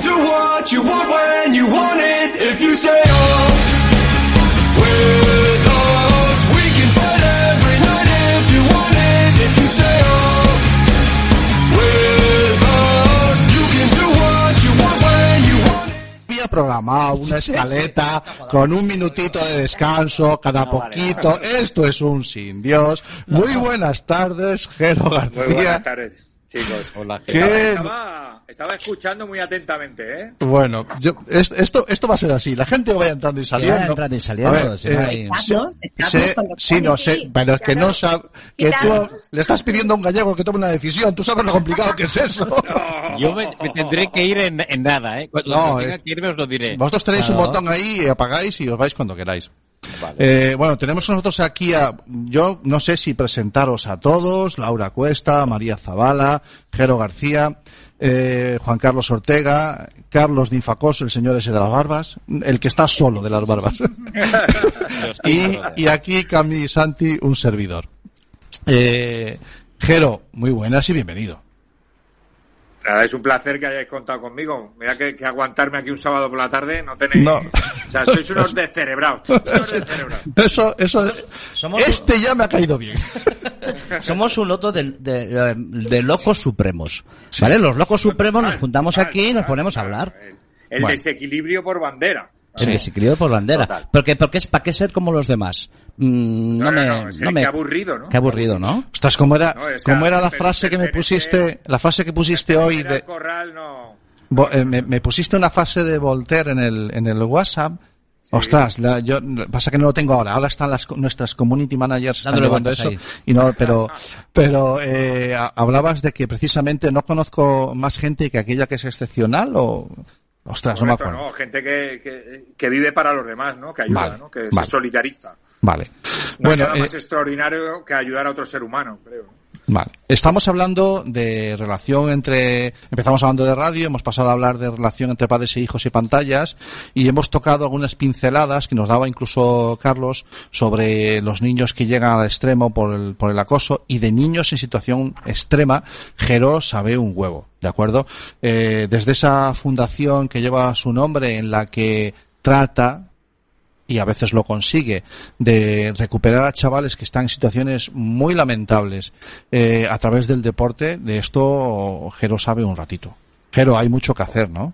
do what you want when you want it. If you say oh, with us, we can fight every night if you want it. If you say oh, with us, you can do what you want when you want it. había programado una escaleta con un minutito de descanso cada poquito. Esto es un sin Dios. Muy buenas tardes, Jero Muy buenas tardes, chicos. Hola, ¿Qué? Estaba escuchando muy atentamente, ¿eh? Bueno, yo, es- esto, esto va a ser así. La gente vaya entrando y saliendo. vaya entrando y saliendo, A ver, si no hay- Echamos, echamos sé- sí, no sé, sí. pero es que no sabe, que tú le estás pidiendo a un gallego que tome una decisión. Tú sabes lo complicado que es eso. Yo me, me tendré que ir en, en nada, ¿eh? Cuando No, tenga eh. que irme os lo diré. Vosotros tenéis un Claro. botón ahí, apagáis y os vais cuando queráis. Vale. Eh, bueno, tenemos nosotros aquí a, yo no sé si presentaros a todos, Laura Cuesta, María Zavala, Jero García, eh, Juan Carlos Ortega, Carlos Dinfacos, el señor ese de las barbas, el que está solo de las barbas. Y aquí Cami Santi, un servidor. Eh, Jero, muy buenas y bienvenido. Nada, es un placer que hayáis contado conmigo. Mira que, que aguantarme aquí un sábado por la tarde no tenéis... No. O sea, sois unos descerebrados. Unos descerebrados. Eso, eso, Somos- este ya me ha caído bien. Somos un loto de, de- de locos supremos. ¿Vale? Los locos supremos nos juntamos aquí y nos ponemos a hablar. El, el Bueno. desequilibrio por bandera. El desequilibrio por bandera. Total. Porque, porque es para qué ser como los demás. Mm, no, No, no, me, no, no me- qué aburrido, ¿no? Qué aburrido, ¿no? Ostras, ¿cómo era, No, o sea, cómo era la frase que me pusiste, la frase que pusiste hoy de, corral eh, me, me pusiste una frase de Voltaire en el, en el WhatsApp. Ostras, la- yo, pasa que no lo tengo ahora. Ahora están las, nuestras community managers están llevando eso. ahí. Y no, pero, pero, eh, hablabas de que precisamente no conozco más gente que aquella que es excepcional o, ostras, no me acuerdo. no, gente que, que, que vive para los demás, ¿no? Que ayuda, Vale, ¿no? Que vale. se solidariza. Vale. No bueno, hay nada eh, extraordinario que ayudar a otro ser humano, creo. Vale. Estamos hablando de relación entre, empezamos hablando de radio, hemos pasado a hablar de relación entre padres e hijos y pantallas, y hemos tocado algunas pinceladas que nos daba incluso Carlos sobre los niños que llegan al extremo por el, por el acoso, y de niños en situación extrema, Jero sabe un huevo, ¿de acuerdo? Eh, desde esa fundación que lleva su nombre en la que trata, y a veces lo consigue, de recuperar a chavales que están en situaciones muy lamentables eh, a través del deporte, de esto Jero sabe un ratito. Jero, hay mucho que hacer, ¿no?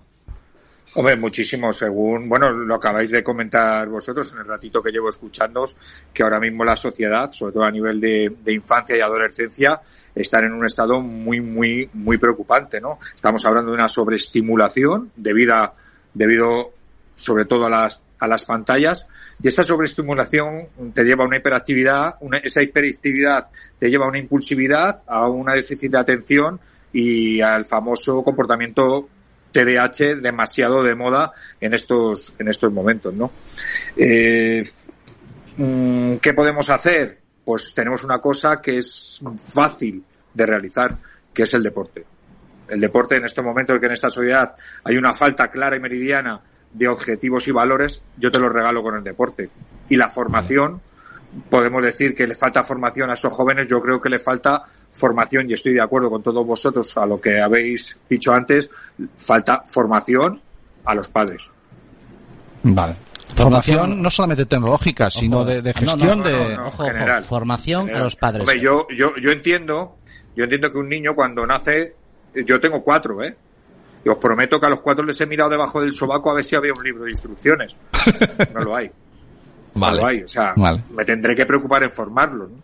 Hombre, muchísimo, según, bueno, lo acabáis de comentar vosotros en el ratito que llevo escuchándoos, que ahora mismo la sociedad, sobre todo a nivel de, de infancia y adolescencia, están en un estado muy, muy, muy preocupante, ¿no? Estamos hablando de una sobreestimulación debida, debido sobre todo a las, a las pantallas, y esa sobreestimulación te lleva a una hiperactividad, una- esa hiperactividad te lleva a una impulsividad, a una déficit de atención y al famoso comportamiento TDAH demasiado de moda en estos, en estos momentos, ¿no? Eh, mm, ¿Qué podemos hacer? Pues tenemos una cosa que es fácil de realizar, que es el deporte. El deporte en estos momentos que en esta sociedad hay una falta clara y meridiana de objetivos y valores, yo te lo regalo con el deporte. Y la formación, podemos decir que le falta formación a esos jóvenes, yo creo que le falta formación, y estoy de acuerdo con todos vosotros a lo que habéis dicho antes, falta formación a los padres. Vale. Formación no solamente tecnológica, sino de, de No, no, gestión no, de... no, no. Ojo, general. ojo, formación General. a los padres. Hombre, yo, yo, yo entiendo, yo entiendo que un niño cuando nace, yo tengo cuatro, ¿eh? Y os prometo que a los cuatro les he mirado debajo del sobaco a ver si había un libro de instrucciones. No lo hay. No lo hay. O sea, Vale. me tendré que preocupar en formarlos. ¿no?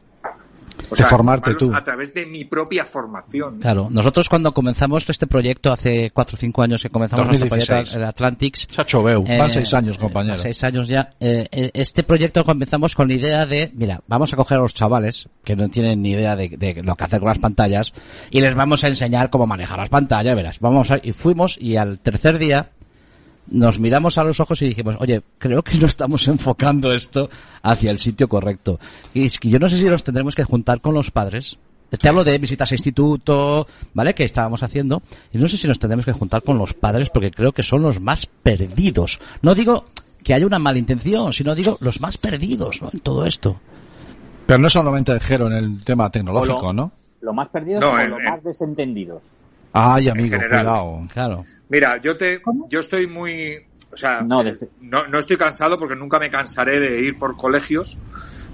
O De formarte tú. A través de mi propia formación. Claro, nosotros cuando comenzamos este proyecto hace cuatro o cinco años que comenzamos nuestro 2016. proyecto el Atlantics. Chacho Beu, van eh, seis años, compañero. Seis años ya. Eh, eh, este proyecto comenzamos con la idea de, mira, vamos a coger a los chavales que no tienen ni idea de, de lo que hacer con las pantallas y les vamos a enseñar cómo manejar las pantallas, verás. Vamos a, y fuimos y al tercer día nos miramos a los ojos y dijimos, oye, creo que no estamos enfocando esto hacia el sitio correcto. Y es que yo no sé si nos tendremos que juntar con los padres. Te hablo de visitas a instituto, ¿vale? Que estábamos haciendo. Y no sé si nos tendremos que juntar con los padres porque creo que son los más perdidos. No digo que haya una mala intención, sino digo los más perdidos, ¿no? En todo esto. Pero no solamente de Jero en el tema tecnológico, lo- ¿no? Lo más perdidos No, o en- lo en- más desentendidos. Ay, amigo, cuidado. Claro. Mira, yo te, yo estoy muy, o sea, No, de- no, no estoy cansado porque nunca me cansaré de ir por colegios,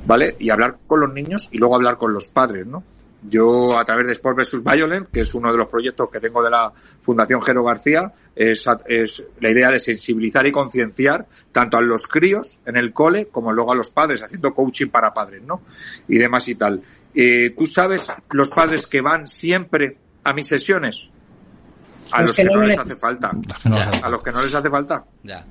¿vale? Y hablar con los niños y luego hablar con los padres, ¿no? Yo, a través de Sport vs. Violent, que es uno de los proyectos que tengo de la Fundación Jero García, es, es la idea de sensibilizar y concienciar tanto a los críos en el cole como luego a los padres, haciendo coaching para padres, ¿no? Y demás y tal. Eh, ¿Tú sabes los padres que van siempre a mis sesiones? A los, que, no les hace falta. No. A los que no les hace falta. Ya.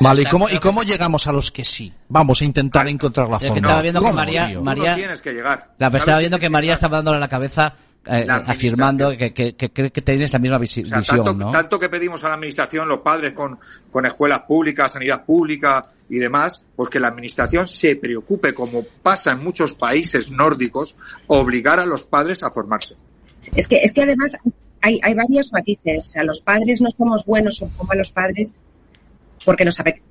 Vale, ¿y cómo, ¿y cómo llegamos a los que sí? Vamos a intentar encontrar la forma. estaba viendo que ¿Cómo, María- María- no tienes que llegar. La pero ¿Sabes estaba viendo que María llegar? estaba dándole la cabeza eh, La afirmando que, que, que, que tienes la misma visi- O sea, visión, tanto, ¿no? tanto que pedimos a la administración, los padres con, con escuelas públicas, sanidad pública y demás, pues que la administración se preocupe, como pasa en muchos países nórdicos, obligar a los padres a formarse. Es que, es que además hay, hay varios matices. O sea, los padres no somos buenos o malos padres porque nos apetece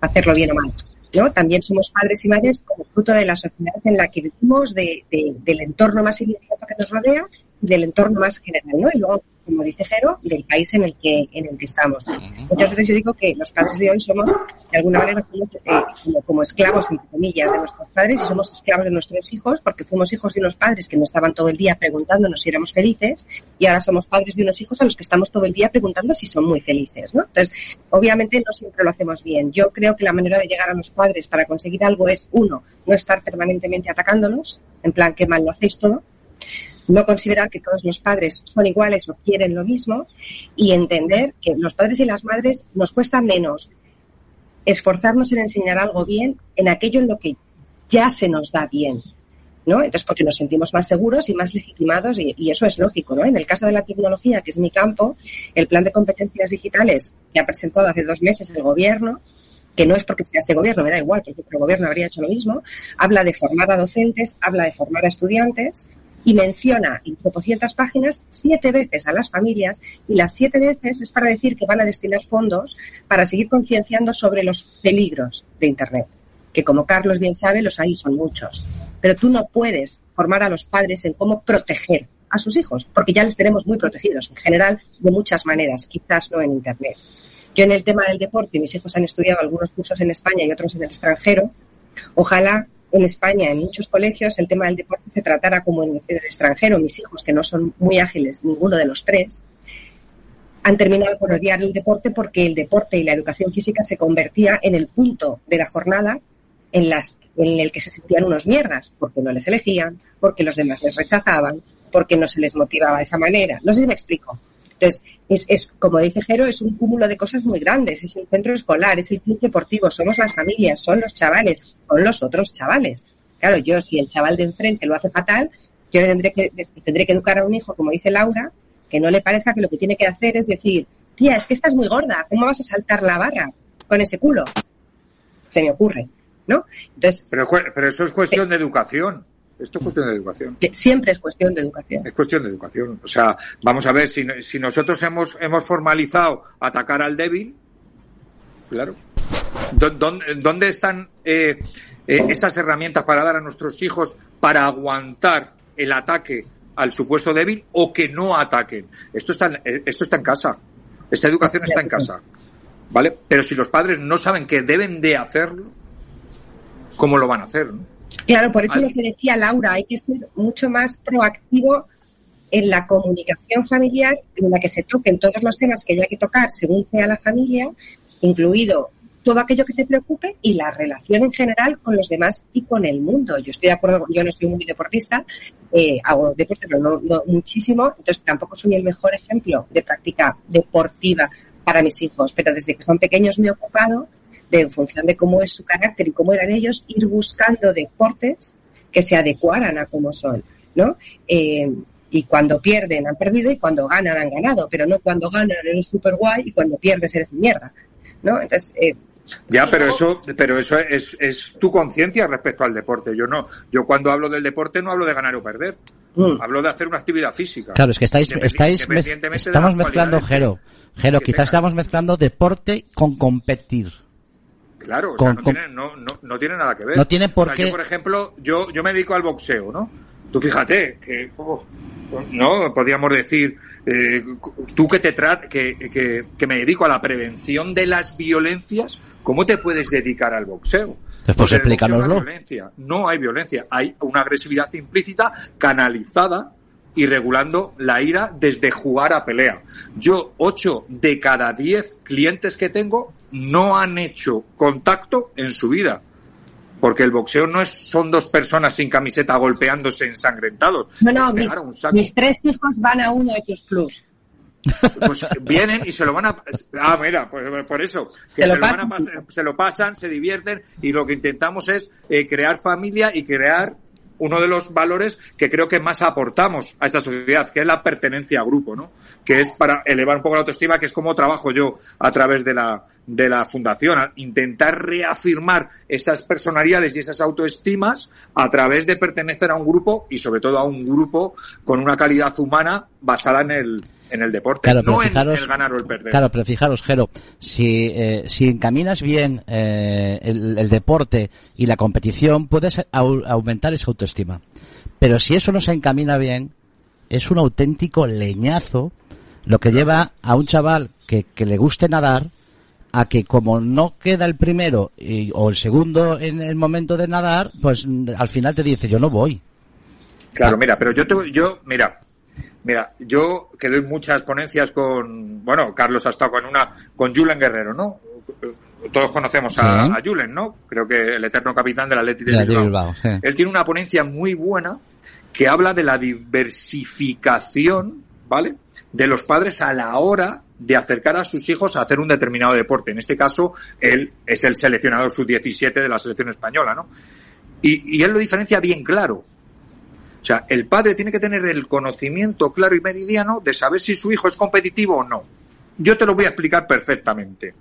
hacerlo bien o mal. ¿no? También somos padres y madres como fruto de la sociedad en la que vivimos, de, de- del entorno más inmediato que nos rodea y del entorno más general, ¿no? Y luego, como dice Jero, del país en el que, en el que estamos. Muchas veces yo digo que los padres de hoy somos, de alguna manera, somos eh, como, como esclavos, entre comillas, de nuestros padres y somos esclavos de nuestros hijos porque fuimos hijos de unos padres que nos estaban todo el día preguntándonos si éramos felices y ahora somos padres de unos hijos a los que estamos todo el día preguntando si son muy felices, ¿no? Entonces, obviamente no siempre lo hacemos bien. Yo creo que la manera de llegar a los padres para conseguir algo es, uno, no estar permanentemente atacándolos, en plan, que mal lo hacéis todo, no considerar que todos los padres son iguales o quieren lo mismo y entender que los padres y las madres nos cuesta menos esforzarnos en enseñar algo bien en aquello en lo que ya se nos da bien. ¿no? Entonces, porque nos sentimos más seguros y más legitimados y, y eso es lógico, ¿no? En el caso de la tecnología, que es mi campo, el plan de competencias digitales que ha presentado hace dos meses el gobierno, que no es porque sea este gobierno, me da igual, porque otro gobierno habría hecho lo mismo, habla de formar a docentes, habla de formar a estudiantes y menciona en tropocientas páginas siete veces a las familias y las siete veces es para decir que van a destinar fondos para seguir concienciando sobre los peligros de Internet, que como Carlos bien sabe, los hay son muchos. Pero tú no puedes formar a los padres en cómo proteger a sus hijos, porque ya les tenemos muy protegidos, en general, de muchas maneras, quizás no en Internet. Yo en el tema del deporte, mis hijos han estudiado algunos cursos en España y otros en el extranjero. Ojalá en España, en muchos colegios, el tema del deporte se tratara como en el extranjero. Mis hijos, que no son muy ágiles, ninguno de los tres, han terminado por odiar el deporte porque el deporte y la educación física se convertía en el punto de la jornada en, las, en el que se sentían unos mierdas, porque no les elegían, porque los demás les rechazaban, porque no se les motivaba de esa manera. No sé si me explico. Entonces, es, es como dice Jero, es un cúmulo de cosas muy grandes. Es el centro escolar, es el club deportivo, somos las familias, son los chavales, son los otros chavales. Claro, yo si el chaval de enfrente lo hace fatal, yo le tendré que, tendré que educar a un hijo, como dice Laura, que no le parezca que lo que tiene que hacer es decir, tía, es que estás muy gorda, ¿cómo vas a saltar la barra con ese culo? Se me ocurre, ¿no? Entonces, Pero, eso es cuestión de educación. Esto es cuestión de educación. siempre es cuestión de educación. Es cuestión de educación. O sea, vamos a ver, si, si nosotros hemos, hemos formalizado atacar al débil, claro. ¿Dó- ¿Dónde, dónde están eh, eh, esas herramientas para dar a nuestros hijos para aguantar el ataque al supuesto débil o que no ataquen? Esto está, en- esto está en casa. Esta educación está en casa. ¿Vale? Pero si los padres no saben que deben de hacerlo, ¿cómo lo van a hacer? no? Claro, por eso lo que decía Laura, hay que ser mucho más proactivo en la comunicación familiar, en la que se toquen todos los temas que haya que tocar según sea la familia, incluido todo aquello que te preocupe y la relación en general con los demás y con el mundo. Yo estoy de acuerdo, yo no soy muy deportista, eh, hago deporte, pero no, no muchísimo, entonces tampoco soy el mejor ejemplo de práctica deportiva para mis hijos, pero desde que son pequeños me he ocupado de, en función de cómo es su carácter y cómo eran ellos, ir buscando deportes que se adecuaran a cómo son, ¿no? Eh, y cuando pierden han perdido y cuando ganan han ganado, pero no cuando ganan eres súper guay y cuando pierdes eres de mierda, ¿no? Entonces, eh, Ya, pero eso, pero eso es, es tu conciencia respecto al deporte. Yo no. Yo cuando hablo del deporte no hablo de ganar o perder. mm, Hablo de hacer una actividad física. Claro, es que estáis, estáis estamos mezclando, Jero. Jero, quizás estamos mezclando deporte con competir. Claro, o Con- sea, no, con- tiene, no, no, no tiene nada que ver. No tiene por O sea, qué- Yo, por ejemplo, yo, yo me dedico al boxeo, ¿no? Tú fíjate que oh, no podríamos decir eh, tú que te tra que, que, que me dedico a la prevención de las violencias, ¿cómo te puedes dedicar al boxeo? Pues el boxeo explícanoslo. No hay violencia, no hay violencia, hay una agresividad implícita canalizada y regulando la ira desde jugar a pelea. Yo, ocho de cada diez clientes que tengo no han hecho contacto en su vida. Porque el boxeo no es, son dos personas sin camiseta golpeándose ensangrentados. No, no, mis, tres hijos van a uno de tus clubs. Pues vienen y se lo van a... Ah, mira, pues por eso. Que Se se lo van a pasan. pas- se lo pasan, se divierten y lo que intentamos es eh, crear familia y crear uno de los valores que creo que más aportamos a esta sociedad, que es la pertenencia a grupo, ¿no? Que es para elevar un poco la autoestima, que es como trabajo yo a través de la, de la fundación, intentar reafirmar esas personalidades y esas autoestimas a través de pertenecer a un grupo y sobre todo a un grupo con una calidad humana basada en el, en el deporte, Claro, no en fijaros, el ganar o el perder. claro, pero fijaros, Jero, si, eh, si encaminas bien eh, el, el deporte y la competición, puedes au- aumentar esa autoestima. Pero si eso no se encamina bien, es un auténtico leñazo lo que lleva a un chaval que, que le guste nadar a que como no queda el primero y- o el segundo en el momento de nadar, pues al final te dice yo no voy. Claro, mira, pero yo te, yo, mira, mira, yo que doy muchas ponencias con, bueno, Carlos ha estado con una, con Julen Guerrero, ¿no? Todos conocemos a, Julen, ¿no? Creo que el eterno capitán del Atlético De Bilbao. Bilbao, sí. Él tiene una ponencia muy buena que habla de la diversificación, ¿vale? De los padres a la hora de acercar a sus hijos a hacer un determinado deporte. En este caso, él es el seleccionador sub-17 de la selección española, ¿no? Y, y él lo diferencia bien claro. O sea, el padre tiene que tener el conocimiento claro y meridiano de saber si su hijo es competitivo o no. Yo te lo voy a explicar perfectamente.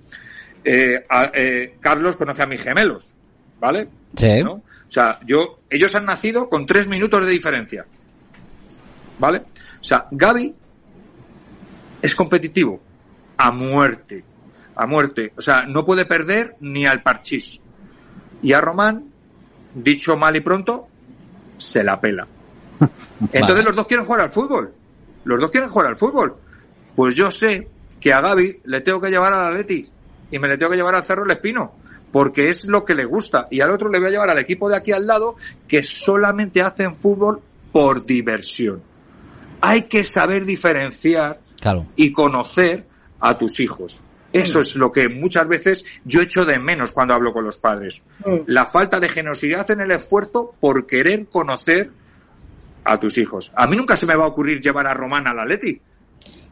Eh, a- eh, Carlos conoce a mis gemelos, ¿vale? Sí. ¿no? O sea, yo, ellos han nacido con tres minutos de diferencia. ¿Vale? O sea, Gaby es competitivo a muerte. A muerte. O sea, no puede perder ni al parchís. Y a Román, dicho mal y pronto, se la pela. Entonces Vale. los dos quieren jugar al fútbol. Los dos quieren jugar al fútbol. Pues yo sé que a Gaby le tengo que llevar al Atleti y me le tengo que llevar al Cerro El Espino porque es lo que le gusta y al otro le voy a llevar al equipo de aquí al lado que solamente hacen fútbol por diversión. Hay que saber diferenciar Claro. y conocer a tus hijos. Eso es lo que muchas veces yo echo de menos cuando hablo con los padres. Mm. La falta de generosidad en el esfuerzo por querer conocer a tus hijos. A mí nunca se me va a ocurrir llevar a Román al Atleti.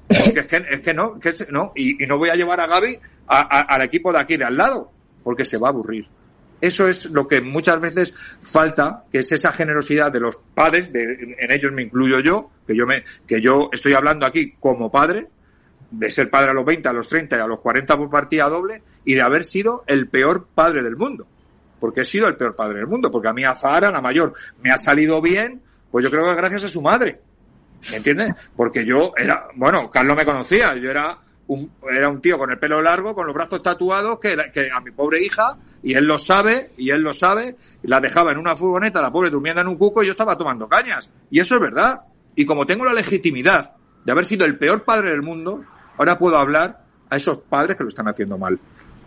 Porque es que, es que no, que es- no. Y, no voy a llevar a Gaby a- al equipo de aquí de al lado, porque se va a aburrir. Eso es lo que muchas veces falta, que es esa generosidad de los padres, de, en ellos me incluyo yo, que yo me, que yo estoy hablando aquí como padre, de ser padre a los 20, a los 30 y a los 40 por partida doble, y de haber sido el peor padre del mundo. Porque he sido el peor padre del mundo, porque a mí Zahara, la mayor, me ha salido bien, pues yo creo que gracias a su madre. ¿Me entiendes? Porque yo era, bueno, Carlos me conocía, yo era un, era un tío con el pelo largo, con los brazos tatuados, que, a mi pobre hija, y él lo sabe, y él lo sabe, la dejaba en una furgoneta, la pobre durmiendo en un cuco, y yo estaba tomando cañas. Y eso es verdad. Y como tengo la legitimidad de haber sido el peor padre del mundo, ahora puedo hablar a esos padres que lo están haciendo mal.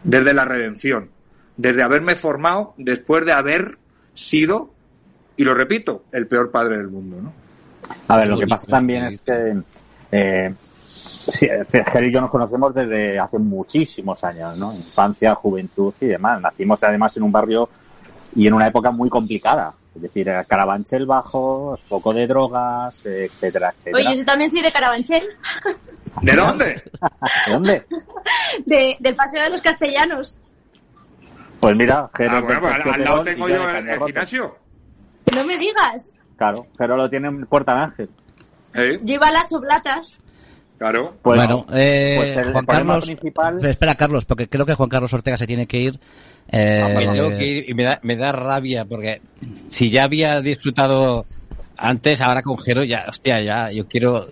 Desde la redención. Desde haberme formado después de haber sido, y lo repito, el peor padre del mundo, ¿no? A ver, lo que pasa también es que eh, sí, Ger y yo nos conocemos desde hace muchísimos años, ¿no? Infancia, juventud y demás. Nacimos además en un barrio y en una época muy complicada. Es decir, era Carabanchel bajo, poco de drogas, eh, etcétera, etcétera. Oye, yo también soy de Carabanchel, ¿De dónde? ¿De dónde? de, del Paseo de los Castellanos. Pues mira, Ger Ah, bueno, pues al, lado tengo yo el, el gimnasio. No me digas. Claro, Jero lo tiene en Puerta de Ángel. ¿Eh? Yo iba a las oblatas. Claro. Pues, bueno, eh, pues el Juan Carlos. principal- Pero espera, Carlos, porque creo que Juan Carlos Ortega se tiene que ir. Eh, Me tengo que ir y me da, me da rabia porque si ya había disfrutado antes, ahora con Jero, ya, hostia, ya, yo quiero...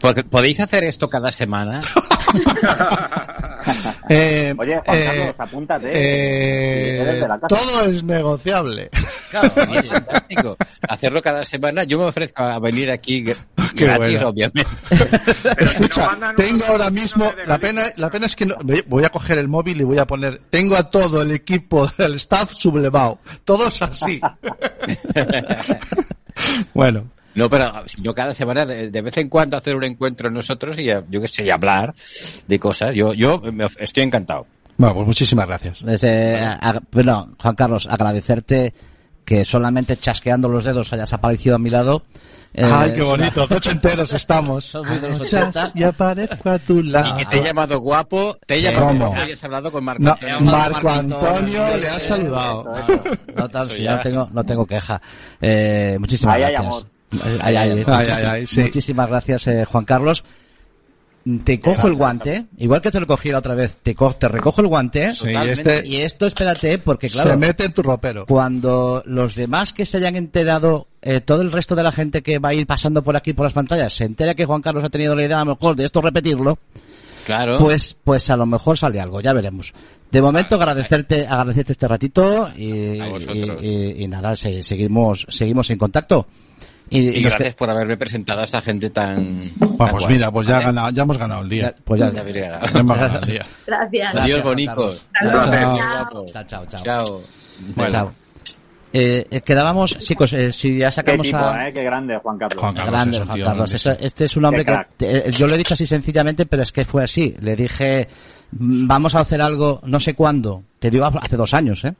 Porque, ¿Podéis hacer esto cada semana? Eh, Oye, Juan eh, Carlos, apúntate. eh, Eres de la casa. todo es negociable. Claro, oye, fantástico. Hacerlo cada semana, yo me ofrezco a venir aquí Qué gratis, bueno. obviamente. Pero Escucha, tengo ahora mismo, la pena, la pena es que no- voy a coger el móvil y voy a poner, tengo a todo el equipo del staff sublevado, todos así. bueno, No, pero si yo cada semana, de, de vez en cuando hacer un encuentro nosotros y eh, yo qué sé, y hablar de cosas. Yo, yo estoy encantado. bueno, pues muchísimas gracias. Desde, a- a- bueno, Juan Carlos, agradecerte que solamente chasqueando los dedos hayas aparecido a mi lado. Eh, Ay, qué bonito, ochenteros estamos. Son muy de los Chas, 80. Y aparezco a tu lado. Y que te he llamado guapo, te he llamado ¿cómo? porque hayas hablado con Marco. No, Antonio. Marco Antonio le ha saludado. No, tan- sí, ya. no tengo, no tengo queja. Eh, muchísimas Ahí hay gracias. Amor. Ay, ay, ay, Ay, ay, ay, sí. Muchísimas gracias, eh, Juan Carlos. Te cojo el guante, igual que te lo cogí la otra vez, te, co- te recojo el guante. Sí, este Y esto, espérate, porque claro, se mete en tu ropero. cuando los demás que se hayan enterado, eh, todo el resto de la gente que va a ir pasando por aquí por las pantallas, se entera que Juan Carlos ha tenido la idea a lo mejor de esto repetirlo, Claro. pues, pues a lo mejor sale algo, ya veremos. De momento agradecerte, agradecerte este ratito y, A vosotros. y- y- y nada, se- seguimos, seguimos en contacto. Y, y gracias por haberme presentado a esta gente tan... Pues guay. mira, pues ya, Vale. ganado- ya hemos ganado el día. pues ya, Ya habría ganado. Ya hemos ganado el día. Gracias. Gracias, Adiós, bonicos. Chao, chao. Chao, chao, chao. Chao. Bueno. Chao. Eh, eh, quedábamos, chicos, eh, si ya Qué sacamos tipo, a... ¿eh? Qué grande, Juan Carlos. Juan Carlos Grande, Juan Carlos. este es un hombre Qué que crack. te- yo lo he dicho así sencillamente, pero es que fue así. Le dije, "Mm, vamos a hacer algo, no sé cuándo. Te digo hace dos años, ¿eh?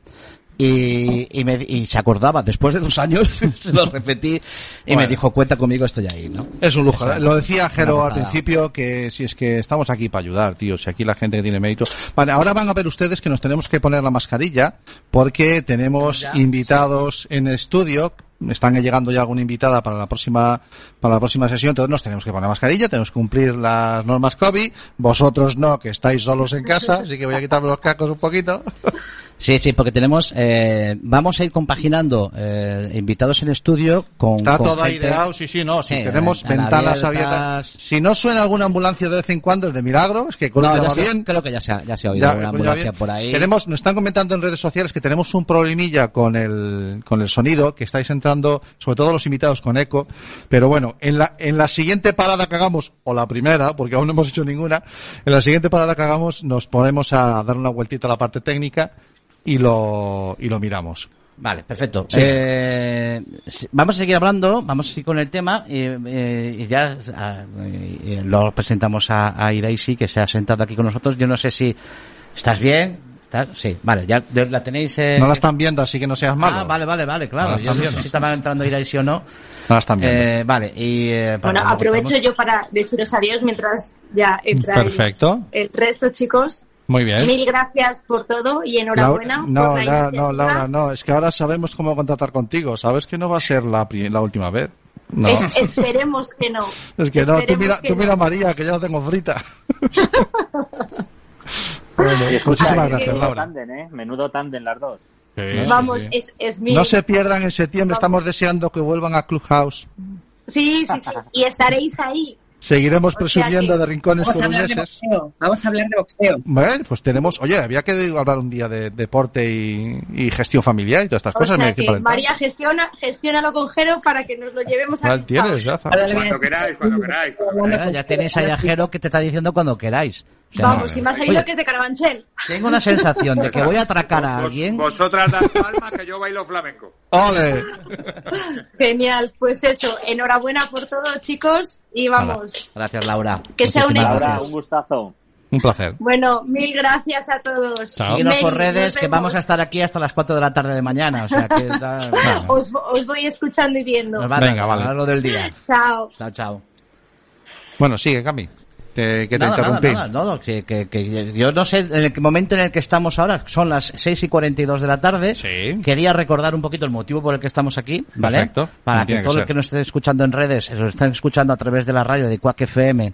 Y, y, me, y se acordaba, después de dos años, se lo repetí y Bueno. me dijo, cuenta conmigo, estoy ahí, ¿no? Es un lujo. Eso, Lo decía Jero al principio que si es que estamos aquí para ayudar, tío. Si aquí la gente tiene mérito. Vale, ahora van a ver ustedes que nos tenemos que poner la mascarilla porque tenemos Ya, invitados en estudio. Están llegando ya alguna invitada para la próxima para la próxima sesión. Entonces nos tenemos que poner mascarilla, tenemos que cumplir las normas COVID. Vosotros no, que estáis solos en casa, así que voy a quitarme los cacos un poquito. Sí, sí, porque tenemos, eh, vamos a ir compaginando eh, invitados en estudio con. Está con todo gente- ideado, sí, sí, no. Si Sí, tenemos ventanas ventanas abiertas. abiertas. Si no suena alguna ambulancia de vez en cuando, es de milagro, es que con No, ya se- bien. creo que ya se ha, ya se ha oído Ya, una pues ambulancia por ahí. Tenemos, nos están comentando en redes sociales que tenemos un problemilla con el, con el sonido, que estáis entrando, sobre todo los invitados con eco. Pero bueno, en la, en la siguiente parada que hagamos, o la primera, porque aún no hemos hecho ninguna, en la siguiente parada que hagamos nos ponemos a dar una vueltita a la parte técnica y lo, y lo miramos. Vale, perfecto. Sí. Eh, vamos a seguir hablando, vamos a seguir con el tema y, eh, y ya ah, eh, lo presentamos a, a Iraisi que se ha sentado aquí con nosotros. Yo no sé si estás bien. Sí, vale, ya la tenéis. eh, No la están viendo, así que no seas malo. Ah, vale, vale, vale, claro. No Yo no sé si estaba entrando Iraisi o no. No la están viendo. Eh, vale, y. eh, Bueno, aprovecho yo para deciros adiós mientras ya entra el- Perfecto. el resto, chicos. Muy bien. Mil gracias por todo y enhorabuena Laura- por no, la la- no, Laura, no, es que ahora sabemos cómo contratar contigo. Sabes que no va a ser la, la última vez. No. Es- esperemos que no. Es que no, tú mira, tú no. mira a María, que ya la tengo frita. bueno, Y escucha, muchísimas gracias, menudo Laura. tándem, ¿eh? Menudo tándem las dos. Vamos, es, es mi... No se pierdan en septiembre, estamos deseando que vuelvan a Clubhouse. Sí, sí, sí. Y estaréis ahí. Seguiremos O sea presumiendo de rincones Vamos a hablar de. Vamos a hablar de boxeo. Bueno, pues tenemos, oye, había que hablar un día de deporte y, y gestión familiar y todas estas O cosas. sea que. María gestiona, gestiónalo con Jero para que nos lo llevemos a tienes, ya, Cuando queráis, cuando queráis. cuando queráis. Eh, ya tenéis a Yajero que te está diciendo cuando queráis. Vamos, si me ha salido que es de Carabanchel. Tengo una sensación de que voy a atracar a Vos- alguien. vosotras dad palmas que yo bailo flamenco. ¡Ole! Genial, pues eso, enhorabuena por todo, chicos, y vamos. Gracias, Laura. Que sea un éxito. Un gustazo. Un placer. Bueno, mil gracias a todos. Síguenos por redes, que vamos a estar aquí hasta las 4 de la tarde de mañana. O sea que da- Os, os voy escuchando y viendo. nos va a Venga, dar vale. a lo del día. Chao. Chao, chao. Bueno, sigue, Cami. Te, que te Nada, nada, interrumpí. nada, no, no, que, que- que yo no sé, en el momento en el que estamos ahora, son las 6 y 42 de la tarde. Sí. Quería recordar un poquito el motivo por el que estamos aquí, ¿vale? Perfecto. Para que que los ser. que nos estén escuchando en redes, lo estén escuchando a través de la radio de Quack FM,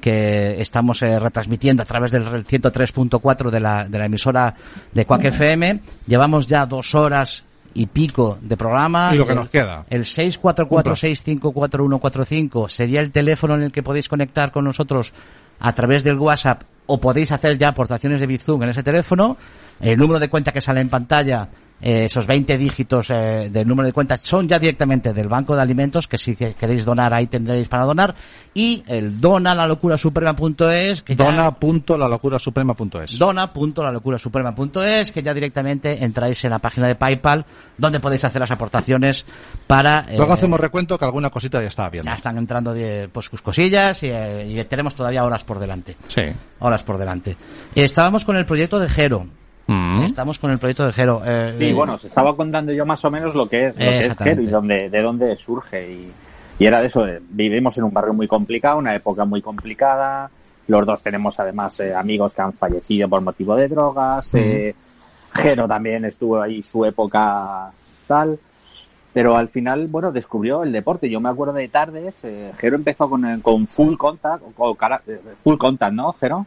que estamos eh, retransmitiendo a través del 103.4 de la, de la emisora de Quack FM. Llevamos ya dos horas y pico de programa. Y lo que El- nos queda. El 644-654145 sería el teléfono en el que podéis conectar con nosotros a través del WhatsApp o podéis hacer ya aportaciones de Bizum en ese teléfono. El número de cuenta que sale en pantalla, eh, esos 20 dígitos eh, del número de cuenta son ya directamente del banco de alimentos, que si que queréis donar ahí tendréis para donar. Y el dona la locura suprema.es, que ya- Dona.lalocurasuprema.es. dona.lalocurasuprema.es, que ya directamente entráis en la página de PayPal, donde podéis hacer las aportaciones para... eh, Luego hacemos recuento que alguna cosita ya estaba viendo. ya están entrando de, pues sus cosillas y, eh, y tenemos todavía horas por delante. Sí. Horas por delante. Estábamos con el proyecto de Jero. Mm. Estamos con el proyecto de Jero. eh, Sí, eh, bueno, os estaba contando yo más o menos lo que es, lo que es. Jero y dónde, de dónde surge. Y, y era de eso, eh, vivimos en un barrio muy complicado, una época muy complicada. Los dos tenemos además eh, amigos que han fallecido por motivo de drogas. eh, Jero también estuvo ahí su época tal. Pero al final, bueno, descubrió el deporte. Yo me acuerdo de tardes, eh, Jero empezó con, el- con full contact, o eh, full contact, ¿no, Jero?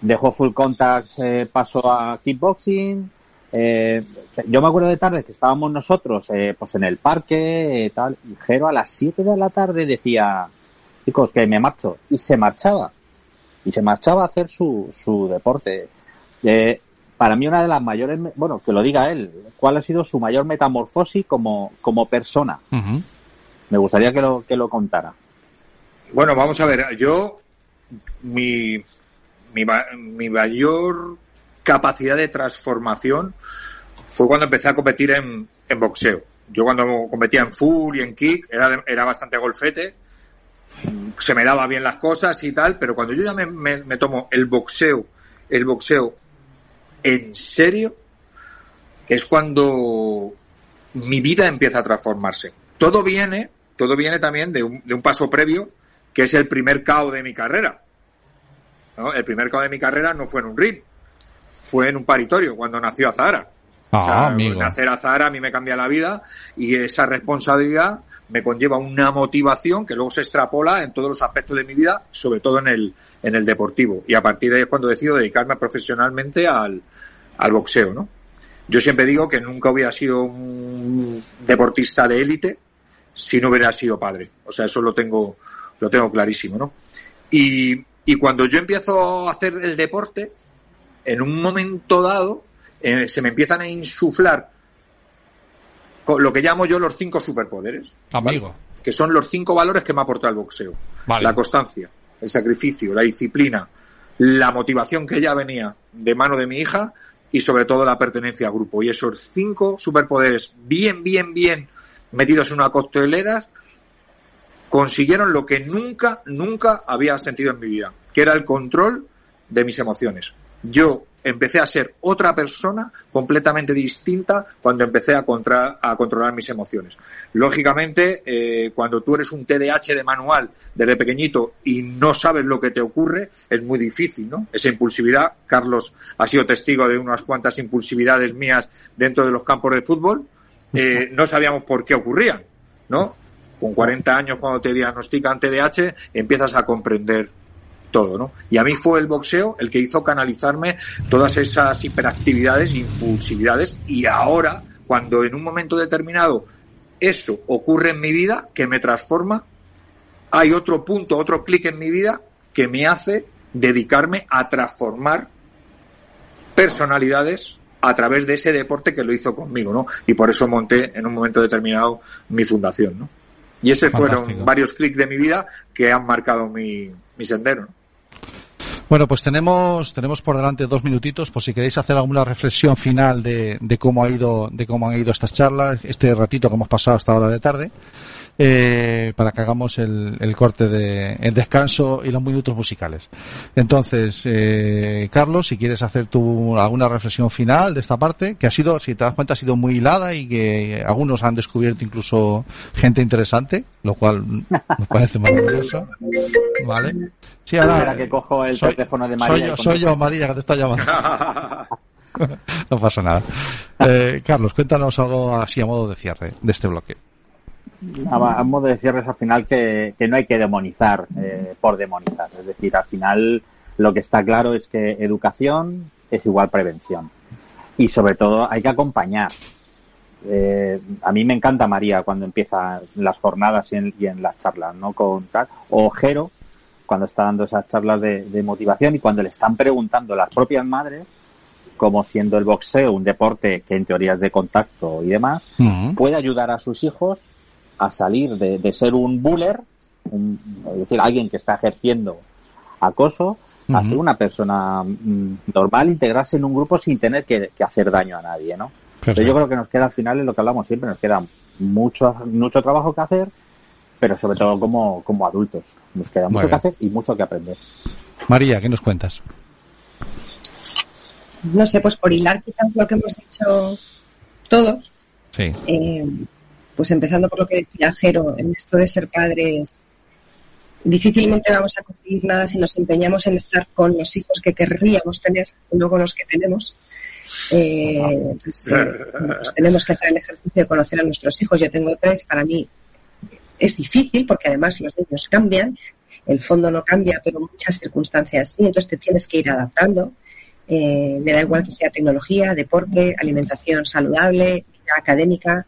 Dejó full contact, eh, pasó a kickboxing. Eh, yo me acuerdo de tarde que estábamos nosotros eh, pues en el parque, eh, tal, y Jero a las 7 de la tarde decía, chicos, que me marcho. Y se marchaba. Y se marchaba a hacer su, su deporte. Eh, para mí una de las mayores, me- bueno, que lo diga él, ¿cuál ha sido su mayor metamorfosis como, como persona? Me gustaría que lo, que lo contara. Bueno, vamos a ver, yo, mi, mi, mi mayor capacidad de transformación fue cuando empecé a competir en, boxeo. Yo cuando competía en full y en kick era, era bastante golfete, se me daba bien las cosas y tal, pero cuando yo ya me, tomo el boxeo, el boxeo en serio, es cuando mi vida empieza a transformarse. Todo viene, todo viene también de un, de un paso previo, que es el primer KO de mi carrera. ¿No? El primer KO de mi carrera no fue en un ring, fue en un paritorio, cuando nació Azahara. Ah, O sea, amigo. nacer Azahara a mí me cambia la vida y esa responsabilidad me conlleva una motivación que luego se extrapola en todos los aspectos de mi vida, sobre todo en el, en el deportivo. Y a partir de ahí es cuando decido dedicarme profesionalmente al, al boxeo, ¿no? Yo siempre digo que nunca hubiera sido un deportista de élite si no hubiera sido padre. O sea, eso lo tengo, lo tengo clarísimo, ¿no? Y, y cuando yo empiezo a hacer el deporte, en un momento dado, eh, se me empiezan a insuflar lo que llamo yo los cinco superpoderes. Amigo. Que son los cinco valores que me aporta el boxeo. Vale. La constancia, el sacrificio, la disciplina, la motivación que ya venía de mano de mi hija y sobre todo la pertenencia al grupo. Y esos cinco superpoderes bien, bien, bien metidos en una coctelera consiguieron lo que nunca, nunca había sentido en mi vida, que era el control de mis emociones. Yo empecé a ser otra persona completamente distinta cuando empecé a, contra- a controlar mis emociones. Lógicamente, eh, cuando tú eres un TDAH de manual desde pequeñito y no sabes lo que te ocurre, es muy difícil, ¿no? Esa impulsividad, Carlos ha sido testigo de unas cuantas impulsividades mías dentro de los campos de fútbol, eh, no sabíamos por qué ocurrían, ¿no? Con 40 años cuando te diagnostican TDAH empiezas a comprender todo, ¿no? Y a mí fue el boxeo el que hizo canalizarme todas esas hiperactividades impulsividades y ahora, cuando en un momento determinado eso ocurre en mi vida, que me transforma, hay otro punto, otro clic en mi vida que me hace dedicarme a transformar personalidades a través de ese deporte que lo hizo conmigo, ¿no? Y por eso monté en un momento determinado mi fundación, ¿no? Y ese Fantástico. fueron varios clics de mi vida que han marcado mi, mi sendero. ¿no? Bueno, pues tenemos, tenemos por delante dos minutitos, por si queréis hacer alguna reflexión final de, de cómo ha ido, de cómo han ido estas charlas, este ratito que hemos pasado hasta ahora de tarde, eh, para que hagamos el, el corte de, el descanso y los minutos musicales. Entonces, eh, Carlos, si quieres hacer tú alguna reflexión final de esta parte, que ha sido, si te das cuenta, ha sido muy hilada y que algunos han descubierto incluso gente interesante, lo cual nos parece maravilloso. ¿Vale? Sí, ahora, Espera que cojo el soy- teléfono de soy María. yo, y soy yo, María, que te está llamando. no pasa nada. Eh, Carlos, cuéntanos algo así a modo de cierre de este bloque. A, a modo de cierres al final que, que no hay que demonizar eh, por demonizar. Es decir, al final lo que está claro es que educación es igual prevención. Y sobre todo hay que acompañar. Eh, a mí me encanta María cuando empieza las jornadas y en, y en las charlas, ¿no? Con tal. O Jero cuando está dando esas charlas de, de motivación y cuando le están preguntando las propias madres como siendo el boxeo un deporte que en teoría es de contacto y demás, puede ayudar a sus hijos a salir de, de ser un buller, un- es decir, alguien que está ejerciendo acoso, a ser una persona mm, normal, integrarse en un grupo sin tener que, que hacer daño a nadie, ¿no? Pero yo creo que nos queda al final, es lo que hablamos siempre, nos queda mucho, mucho trabajo que hacer, pero sobre todo como, como adultos. Nos queda mucho que hacer y mucho que aprender. María, ¿qué nos cuentas? No sé, pues por hilar quizás lo que hemos dicho todos, Sí. eh, pues empezando por lo que decía Jero, en esto de ser padres, difícilmente vamos a conseguir nada si nos empeñamos en estar con los hijos que querríamos tener, no con los que tenemos. Eh, pues, eh, pues tenemos que hacer el ejercicio de conocer a nuestros hijos. Yo tengo tres, para mí es difícil porque además los niños cambian, el fondo no cambia, pero muchas circunstancias sí, entonces te tienes que ir adaptando. Eh, me da igual que sea tecnología, deporte, alimentación saludable, vida académica.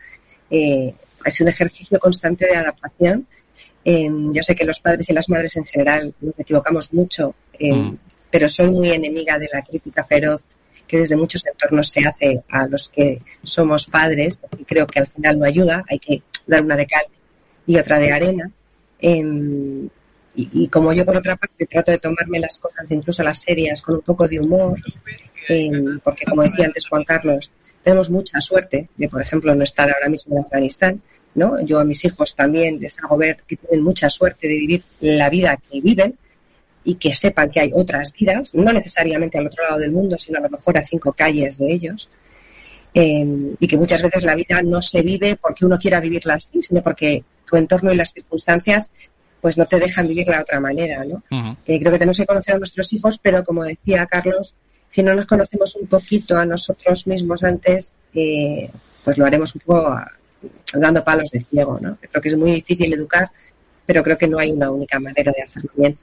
Eh, es un ejercicio constante de adaptación. Eh, yo sé que los padres y las madres en general nos equivocamos mucho, eh, Mm. pero soy muy enemiga de la crítica feroz que desde muchos entornos se hace a los que somos padres, porque creo que al final no ayuda, hay que dar una de cal y otra de arena. Em, y, y como yo por otra parte trato de tomarme las cosas, incluso las serias, con un poco de humor, porque como decía antes Juan Carlos, tenemos mucha suerte de, por ejemplo, no estar ahora mismo en Afganistán, ¿no? Yo a mis hijos también les hago ver que tienen mucha suerte de vivir la vida que viven y que sepan que hay otras vidas, no necesariamente al otro lado del mundo, sino a lo mejor a cinco calles de ellos. Eh, y que muchas veces la vida no se vive porque uno quiera vivirla así, sino porque tu entorno y las circunstancias pues no te dejan vivirla de otra manera, ¿no? Eh, creo que tenemos que conocer a nuestros hijos, pero como decía Carlos, si no nos conocemos un poquito a nosotros mismos antes, eh, pues lo haremos un poco a- dando palos de ciego, ¿no? Creo que es muy difícil educar, pero creo que no hay una única manera de hacerlo bien.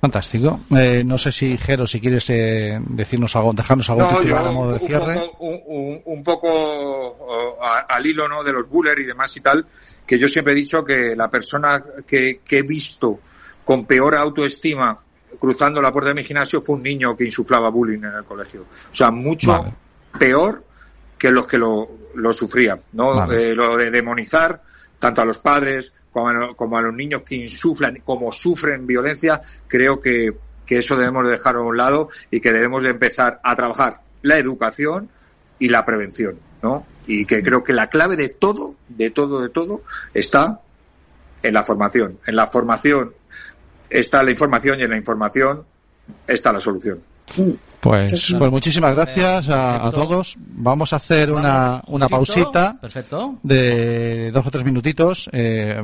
Fantástico. Eh, no sé si, Jero, si quieres eh, decirnos algo, dejarnos algún No, titular yo a modo de un cierre. poco, un, un- poco oh, al hilo ¿no? de los bullers y demás y tal, que yo siempre he dicho que la persona que, que he visto con peor autoestima cruzando la puerta de mi gimnasio fue un niño que insuflaba bullying en el colegio. O sea, mucho Vale. peor que los que lo, lo sufrían, ¿no? Vale. Eh, lo de demonizar tanto a los padres como a, como a los niños que insuflan, como sufren violencia, creo que, que eso debemos de dejar a un lado y que debemos de empezar a trabajar la educación y la prevención, ¿no? Y que creo que la clave de todo, de todo, de todo, está en la formación. En la formación está la información y en la información está la solución. Pues, pues muchísimas gracias a, a todos. Vamos a hacer una, una pausita Perfecto. de dos o tres minutitos. Eh,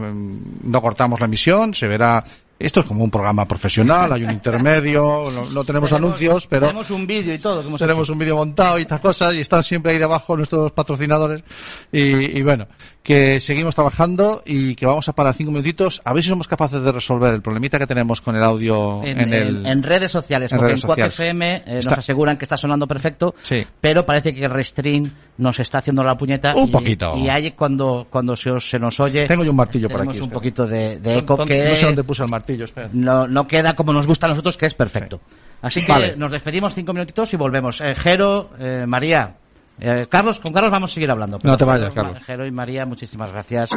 no cortamos la emisión, se verá. Esto es como un programa profesional, hay un intermedio, no, no tenemos anuncios, pero Tenemos un vídeo y todo. Que hemos tenemos hecho. un vídeo montado y estas cosas y están siempre ahí debajo nuestros patrocinadores y, y bueno que seguimos trabajando y que vamos a parar cinco minutitos a ver si somos capaces de resolver el problemita que tenemos con el audio en, En, el en- redes sociales, en porque redes en Quack sociales. FM eh, Está- nos aseguran que está sonando perfecto, Sí. pero parece que Restream nos está haciendo la puñeta. Un y, poquito. Y hay cuando, cuando se, os- se nos oye, tengo yo un martillo por tenemos aquí un espera. poquito de, de eco ¿Dónde- que no sé dónde puse el martillo espera no, no queda como nos gusta a nosotros, que es perfecto. Así que Vale. nos despedimos cinco minutitos y volvemos. Eh, Jero, eh, María, eh, Carlos, con Carlos vamos a seguir hablando. No te vayas, Ma- Carlos. Jero y María, muchísimas gracias.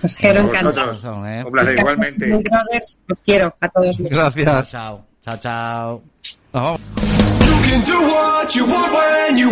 Pues Jero, A encantado. vosotros. Eh. Un placer, igualmente. Los quiero a todos mucho. Chao, gracias chao. Chao, chao. Nos vamos. You